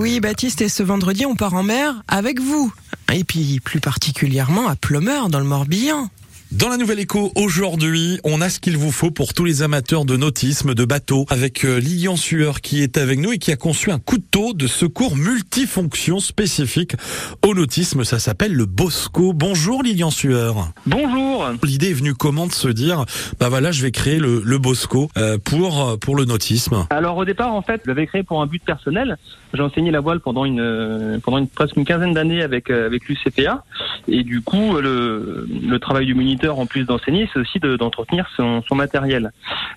oui, Baptiste, et ce vendredi, on part en mer avec vous. Et puis, plus particulièrement à Plumeur, dans le Morbihan. Dans la nouvelle écho, aujourd'hui, on a ce qu'il vous faut pour tous les amateurs de nautisme, de bateau, avec euh, Lilian Sueur qui est avec nous et qui a conçu un couteau de secours multifonction spécifique au nautisme. Ça s'appelle le Bosco. Bonjour Lilian Sueur. Bonjour. L'idée est venue comment de se dire, bah voilà, je vais créer le, le Bosco euh, pour euh, pour le nautisme? Alors au départ, en fait, je l'avais créé pour un but personnel. J'ai enseigné la voile pendant une pendant une, presque une quinzaine d'années avec avec l'UCPA et du coup le, le travail du moniteur en plus d'enseigner, c'est aussi de- d'entretenir son, son matériel.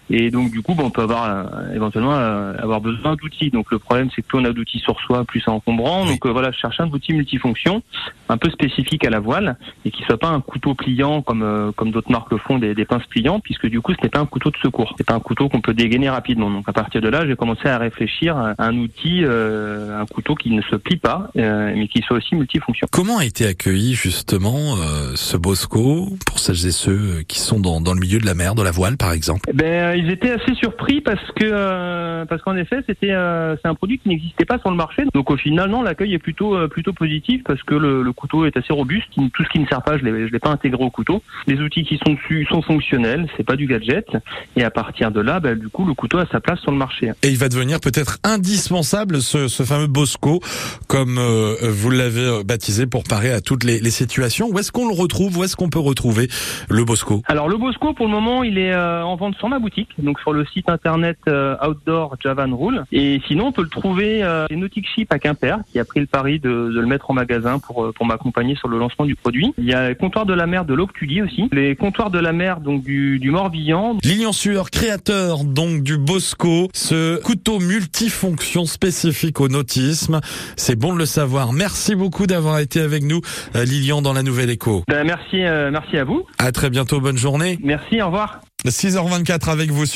Et donc du coup, on peut avoir euh, éventuellement euh, avoir besoin d'outils. Donc le problème, c'est que plus on a d'outils sur soi, plus c'est encombrant. Donc euh, voilà, je cherche un outil multifonction, un peu spécifique à la voile et qui soit pas un couteau pliant comme comme d'autres marques le font, des, des pinces pliantes, puisque du coup, ce n'est pas un couteau de secours. C'est pas un couteau qu'on peut dégainer rapidement. Donc à partir de là, j'ai commencé à réfléchir à un outil, euh, un couteau qui ne se plie pas, euh, mais qui soit aussi multifonction. Comment a été accueilli justement euh, ce Bosco pour celles et ceux qui sont dans, dans le milieu de la mer, de la voile par exemple? Eh Ben, euh, ils étaient assez surpris parce que euh, parce qu'en effet, c'était euh, c'est un produit qui n'existait pas sur le marché. Donc au final, non, l'accueil est plutôt euh, plutôt positif parce que le, le couteau est assez robuste. Tout ce qui ne sert pas, je l'ai je l'ai pas intégré au couteau. Les outils qui sont dessus sont fonctionnels, c'est pas du gadget. Et à partir de là, ben, du coup, le couteau a sa place sur le marché. Et il va devenir peut-être indispensable ce, ce fameux Bosco, comme euh, vous l'avez euh, baptisé pour parer à toutes les, les situations. Où est-ce qu'on le retrouve? Où est-ce qu'on peut retrouver le Bosco? Alors le Bosco, pour le moment, il est euh, en vente sur ma boutique, donc sur le site internet euh, Outdoor Javan Rule. Et sinon, on peut le trouver euh, chez Nautic Ship à Quimper, qui a pris le pari de, de le mettre en magasin pour, euh, pour m'accompagner sur le lancement du produit. Il y a les comptoirs de la mer de l'Octulie aussi, les comptoirs de la mer donc du, du Morbihan. Lilian Sueur, créateur donc du Bosco, ce couteau multifonction spécifique au nautisme. C'est bon de le savoir. Merci beaucoup d'avoir été avec nous, euh, Dans la Nouvelle Écho. Ben, merci, euh, merci à vous. À très bientôt, bonne journée. Merci, au revoir. 6h24 avec vous.